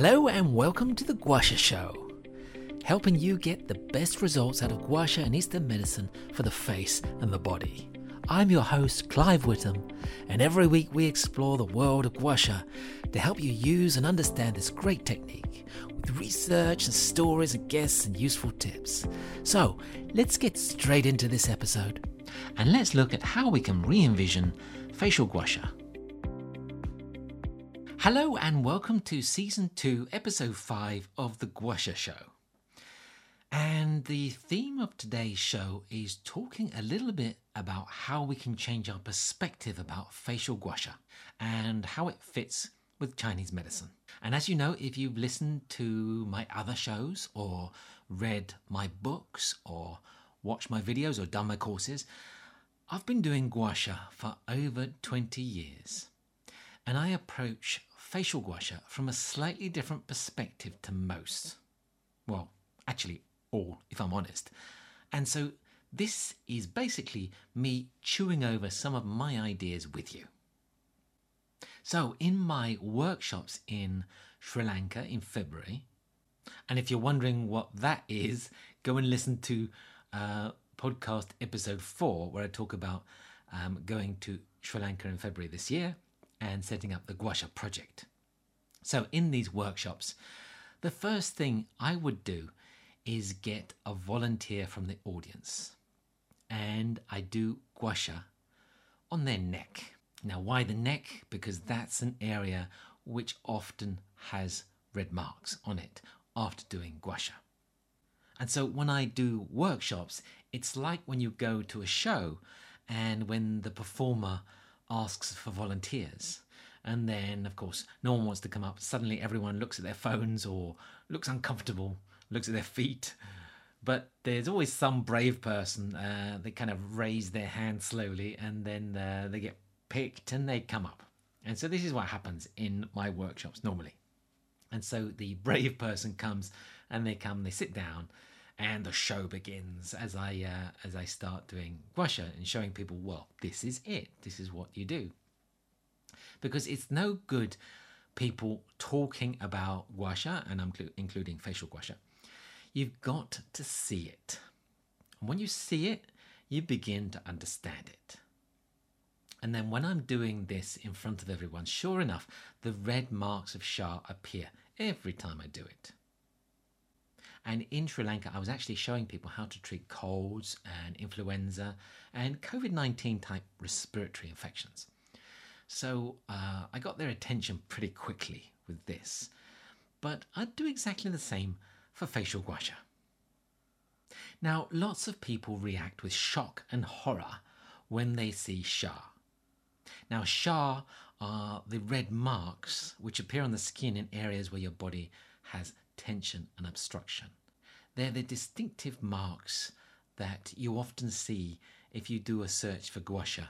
Hello and welcome to the Guasha Show, helping you get the best results out of guasha and Eastern medicine for the face and the body. I'm your host, Clive Witham, and every week we explore the world of guasha to help you use and understand this great technique with research and stories and guests and useful tips. So let's get straight into this episode and let's look at how we can re envision facial guasha. Hello and welcome to season 2, episode 5 of The Guasha Show. And the theme of today's show is talking a little bit about how we can change our perspective about facial guasha and how it fits with Chinese medicine. And as you know, if you've listened to my other shows or read my books or watched my videos or done my courses, I've been doing guasha for over 20 years. And I approach facial guasha from a slightly different perspective to most. Well, actually, all, if I'm honest. And so this is basically me chewing over some of my ideas with you. So, in my workshops in Sri Lanka in February, and if you're wondering what that is, go and listen to uh, podcast episode four, where I talk about um, going to Sri Lanka in February this year and setting up the Guasha project. So, in these workshops, the first thing I would do is get a volunteer from the audience. And I do guasha on their neck. Now, why the neck? Because that's an area which often has red marks on it after doing guasha. And so when I do workshops, it's like when you go to a show and when the performer asks for volunteers. And then, of course, no one wants to come up. Suddenly, everyone looks at their phones or looks uncomfortable looks at their feet. But there's always some brave person. Uh, they kind of raise their hand slowly and then uh, they get picked and they come up. And so this is what happens in my workshops normally. And so the brave person comes and they come, they sit down, and the show begins as I uh, as I start doing guasha and showing people, well, this is it. This is what you do. Because it's no good people talking about guasha, and I'm cl- including facial guasha, You've got to see it. And when you see it, you begin to understand it. And then when I'm doing this in front of everyone, sure enough, the red marks of Sha appear every time I do it. And in Sri Lanka, I was actually showing people how to treat colds and influenza and COVID 19 type respiratory infections. So uh, I got their attention pretty quickly with this. But I'd do exactly the same for facial guasha. Now, lots of people react with shock and horror when they see Sha. Now, Sha are the red marks which appear on the skin in areas where your body has tension and obstruction. They're the distinctive marks that you often see if you do a search for guasha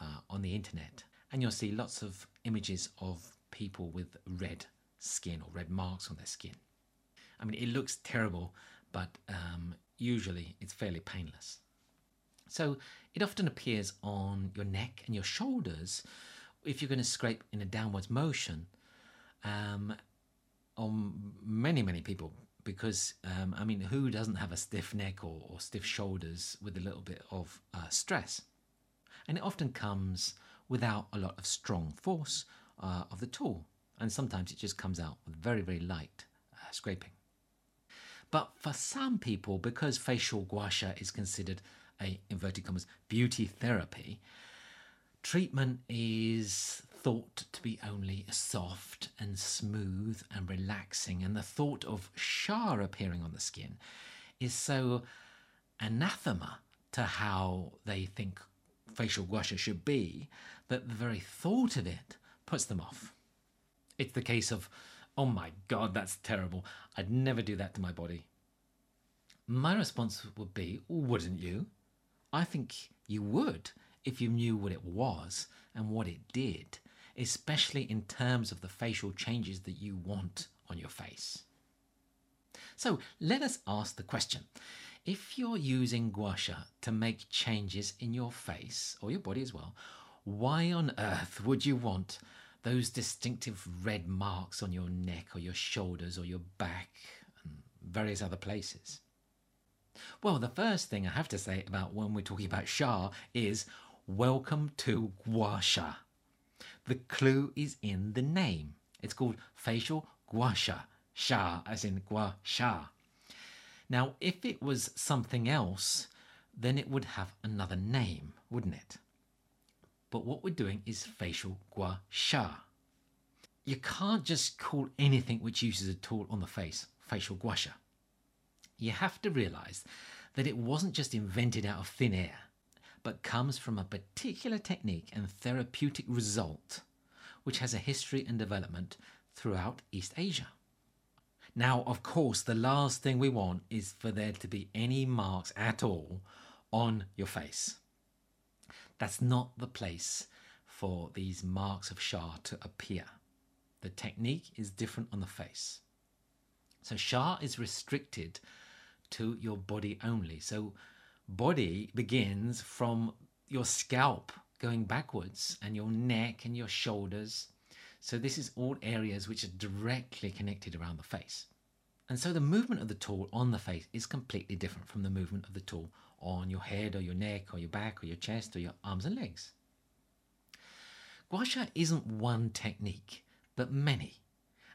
uh, on the internet. And you'll see lots of images of people with red skin or red marks on their skin. I mean, it looks terrible, but um, usually it's fairly painless. So it often appears on your neck and your shoulders if you're going to scrape in a downwards motion um, on many, many people. Because, um, I mean, who doesn't have a stiff neck or, or stiff shoulders with a little bit of uh, stress? And it often comes without a lot of strong force uh, of the tool. And sometimes it just comes out with very, very light uh, scraping. But for some people, because facial gua sha is considered a inverted commas beauty therapy, treatment is thought to be only soft and smooth and relaxing, and the thought of Sha appearing on the skin is so anathema to how they think facial sha should be that the very thought of it puts them off. It's the case of Oh my God, that's terrible. I'd never do that to my body. My response would be, wouldn't you? I think you would if you knew what it was and what it did, especially in terms of the facial changes that you want on your face. So let us ask the question if you're using guasha to make changes in your face or your body as well, why on earth would you want those distinctive red marks on your neck or your shoulders or your back and various other places? Well, the first thing I have to say about when we're talking about Sha is welcome to Gua Sha. The clue is in the name. It's called facial Gua Sha. Sha as in Gua Sha. Now, if it was something else, then it would have another name, wouldn't it? But what we're doing is facial gua sha. You can't just call anything which uses a tool on the face facial gua sha. You have to realize that it wasn't just invented out of thin air, but comes from a particular technique and therapeutic result which has a history and development throughout East Asia. Now, of course, the last thing we want is for there to be any marks at all on your face. That's not the place for these marks of Sha to appear. The technique is different on the face. So Sha is restricted to your body only. So body begins from your scalp going backwards and your neck and your shoulders. So this is all areas which are directly connected around the face. And so the movement of the tool on the face is completely different from the movement of the tool on your head or your neck or your back or your chest or your arms and legs. Gua Sha isn't one technique, but many,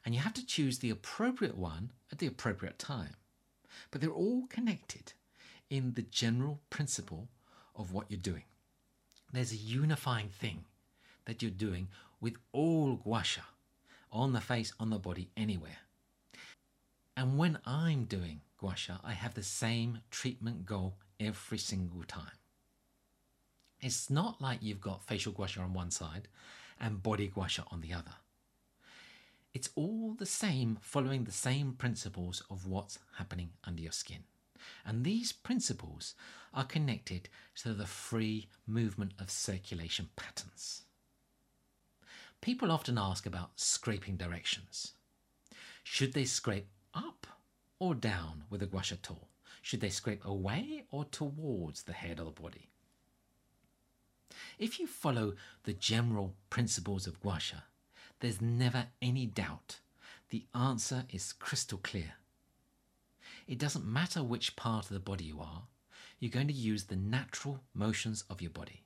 and you have to choose the appropriate one at the appropriate time. But they're all connected in the general principle of what you're doing. There's a unifying thing that you're doing with all Gua Sha on the face, on the body, anywhere. And when I'm doing Gua Sha, I have the same treatment goal every single time. It's not like you've got facial gua sha on one side and body gua sha on the other. It's all the same, following the same principles of what's happening under your skin. And these principles are connected to the free movement of circulation patterns. People often ask about scraping directions. Should they scrape up or down with a gua sha tool? Should they scrape away or towards the head or the body? If you follow the general principles of Gua Sha, there's never any doubt. The answer is crystal clear. It doesn't matter which part of the body you are, you're going to use the natural motions of your body.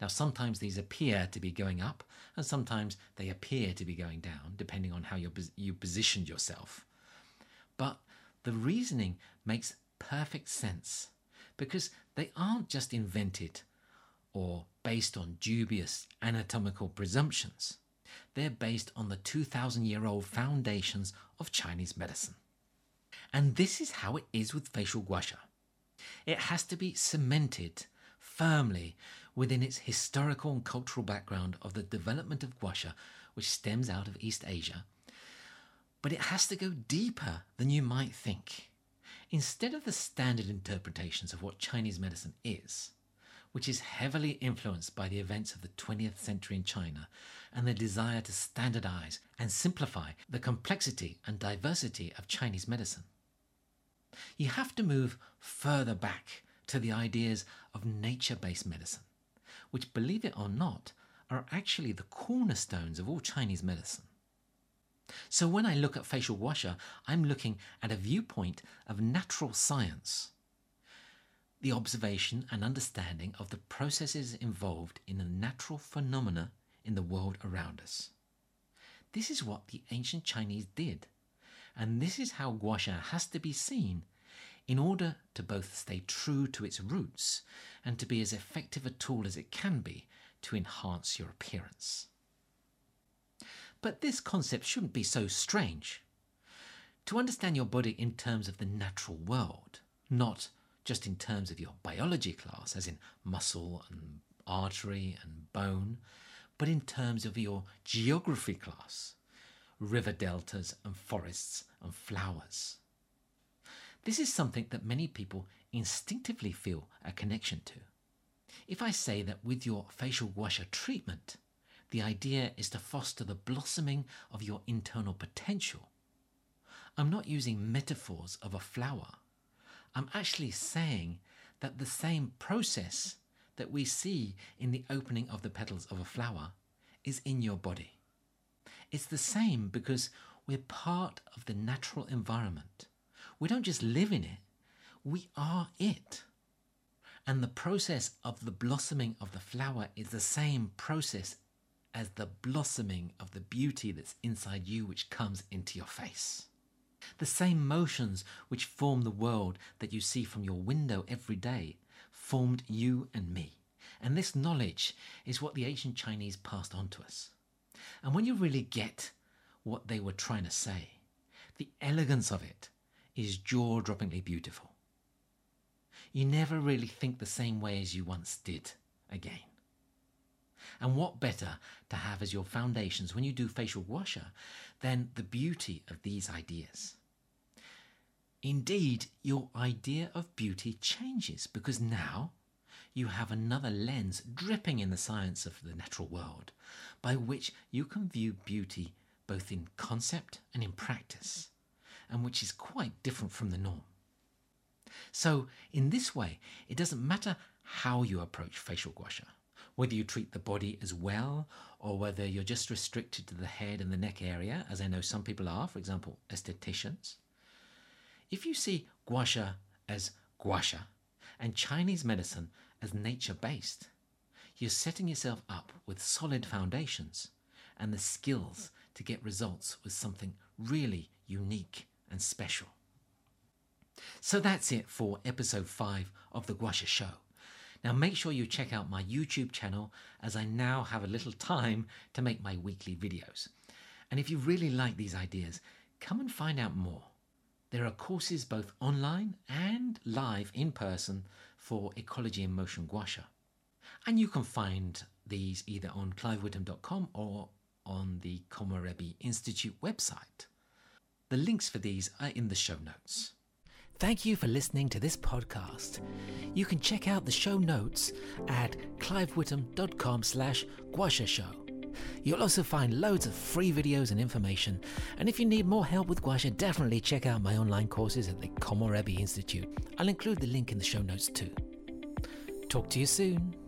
Now, sometimes these appear to be going up, and sometimes they appear to be going down, depending on how you positioned yourself. But the reasoning makes perfect sense because they aren't just invented or based on dubious anatomical presumptions. They're based on the 2,000 year old foundations of Chinese medicine. And this is how it is with facial guasha. It has to be cemented firmly within its historical and cultural background of the development of guasha, which stems out of East Asia. But it has to go deeper than you might think. Instead of the standard interpretations of what Chinese medicine is, which is heavily influenced by the events of the 20th century in China and the desire to standardize and simplify the complexity and diversity of Chinese medicine. You have to move further back to the ideas of nature based medicine, which, believe it or not, are actually the cornerstones of all Chinese medicine. So when I look at facial guasha, I'm looking at a viewpoint of natural science, the observation and understanding of the processes involved in the natural phenomena in the world around us. This is what the ancient Chinese did, and this is how gua sha has to be seen in order to both stay true to its roots and to be as effective a tool as it can be to enhance your appearance. But this concept shouldn't be so strange. To understand your body in terms of the natural world, not just in terms of your biology class, as in muscle and artery and bone, but in terms of your geography class, river deltas and forests and flowers. This is something that many people instinctively feel a connection to. If I say that with your facial sha treatment, the idea is to foster the blossoming of your internal potential. I'm not using metaphors of a flower. I'm actually saying that the same process that we see in the opening of the petals of a flower is in your body. It's the same because we're part of the natural environment. We don't just live in it, we are it. And the process of the blossoming of the flower is the same process as the blossoming of the beauty that's inside you, which comes into your face. The same motions which form the world that you see from your window every day formed you and me. And this knowledge is what the ancient Chinese passed on to us. And when you really get what they were trying to say, the elegance of it is jaw droppingly beautiful. You never really think the same way as you once did again. And what better to have as your foundations when you do facial sha than the beauty of these ideas? Indeed, your idea of beauty changes because now you have another lens dripping in the science of the natural world by which you can view beauty both in concept and in practice, and which is quite different from the norm. So, in this way, it doesn't matter how you approach facial gua sha, whether you treat the body as well or whether you're just restricted to the head and the neck area, as I know some people are, for example, estheticians. If you see gua sha as gua sha and Chinese medicine as nature based, you're setting yourself up with solid foundations and the skills to get results with something really unique and special. So that's it for episode 5 of the Guasha Show. Now make sure you check out my YouTube channel as I now have a little time to make my weekly videos. And if you really like these ideas, come and find out more. There are courses both online and live in person for Ecology in Motion Gua Sha. And you can find these either on clivewitham.com or on the Komorebi Institute website. The links for these are in the show notes. Thank you for listening to this podcast. You can check out the show notes at clivewitham.com slash guasha show. You'll also find loads of free videos and information. And if you need more help with gua sha, definitely check out my online courses at the Komorebi Institute. I'll include the link in the show notes too. Talk to you soon.